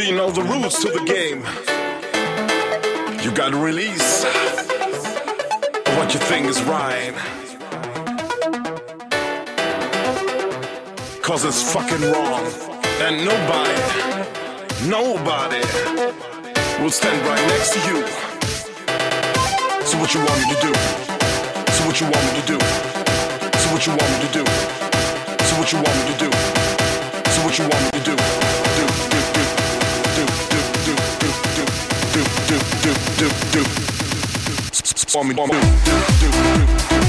Do you know the rules to the game? You gotta release what you think is right. Cause it's fucking wrong. And nobody, nobody will stand right next to you. So what you want me to do? So what you want me to do? So what you want me to do? So what you want me to do? So what you want me to do? Do, do. do do do do. Swami do do do do.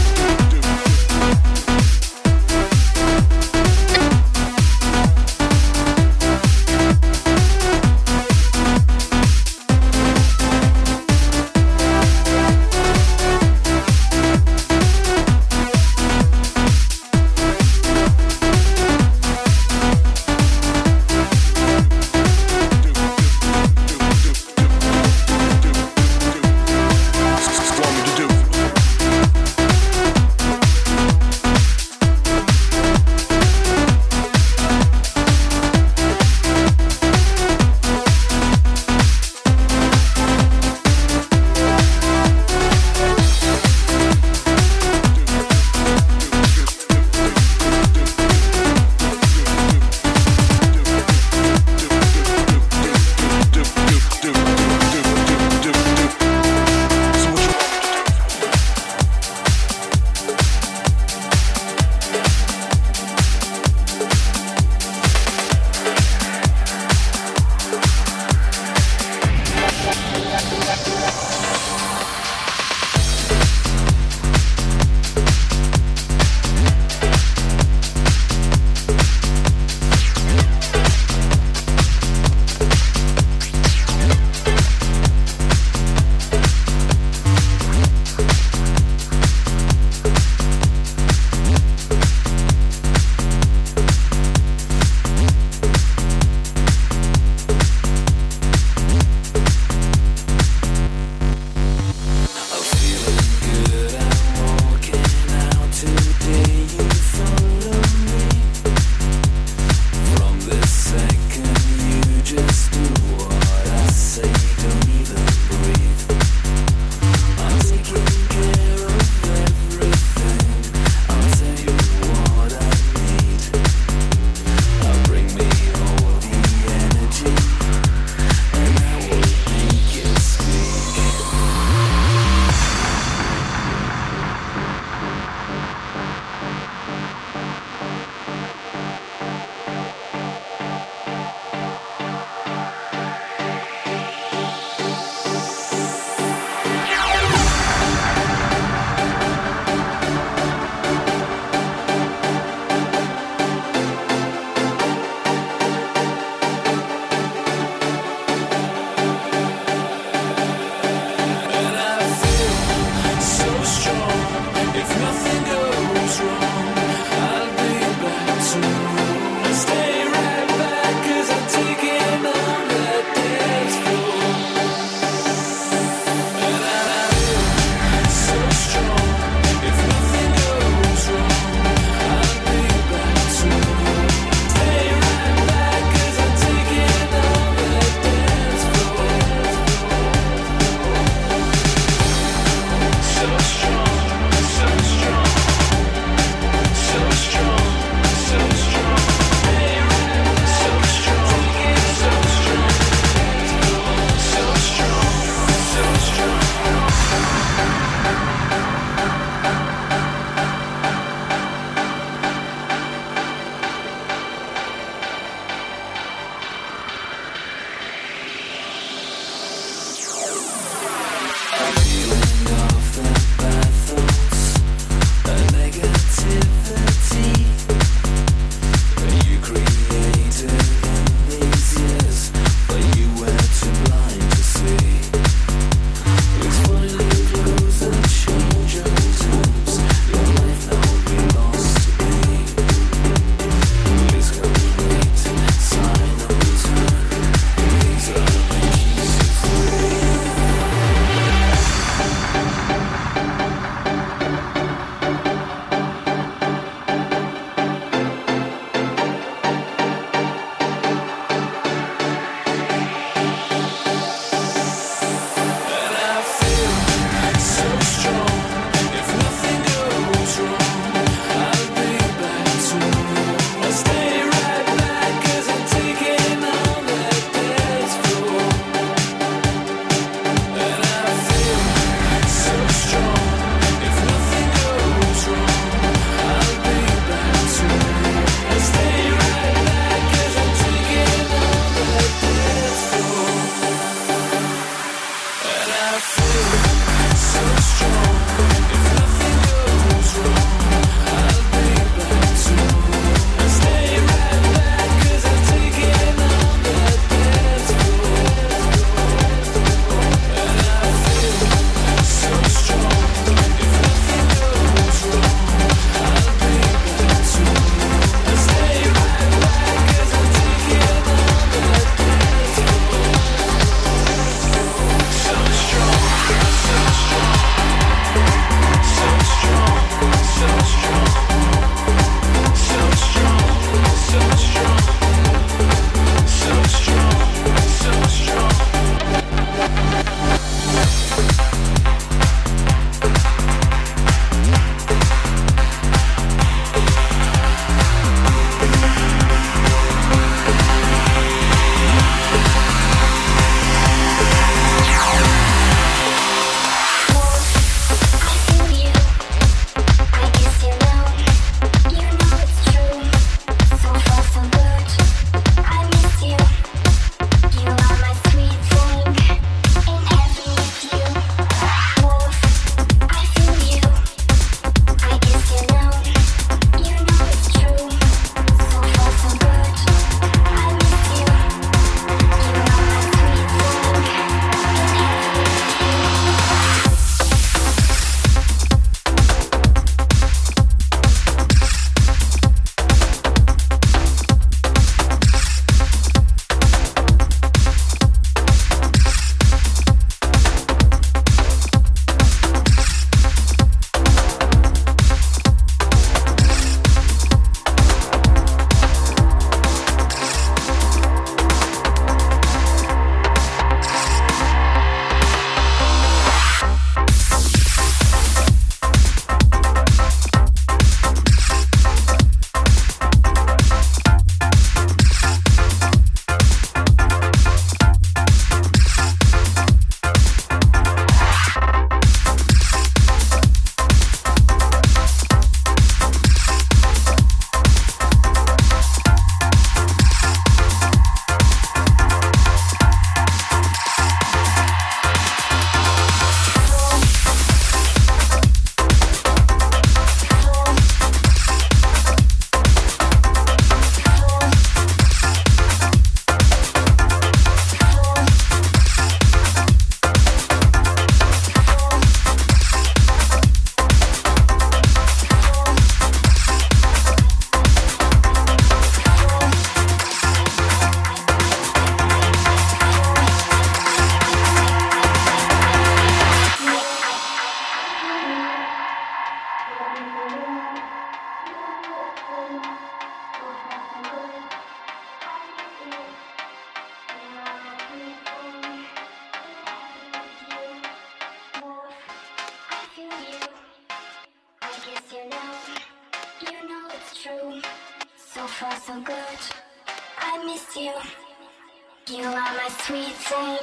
phone.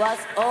Was over.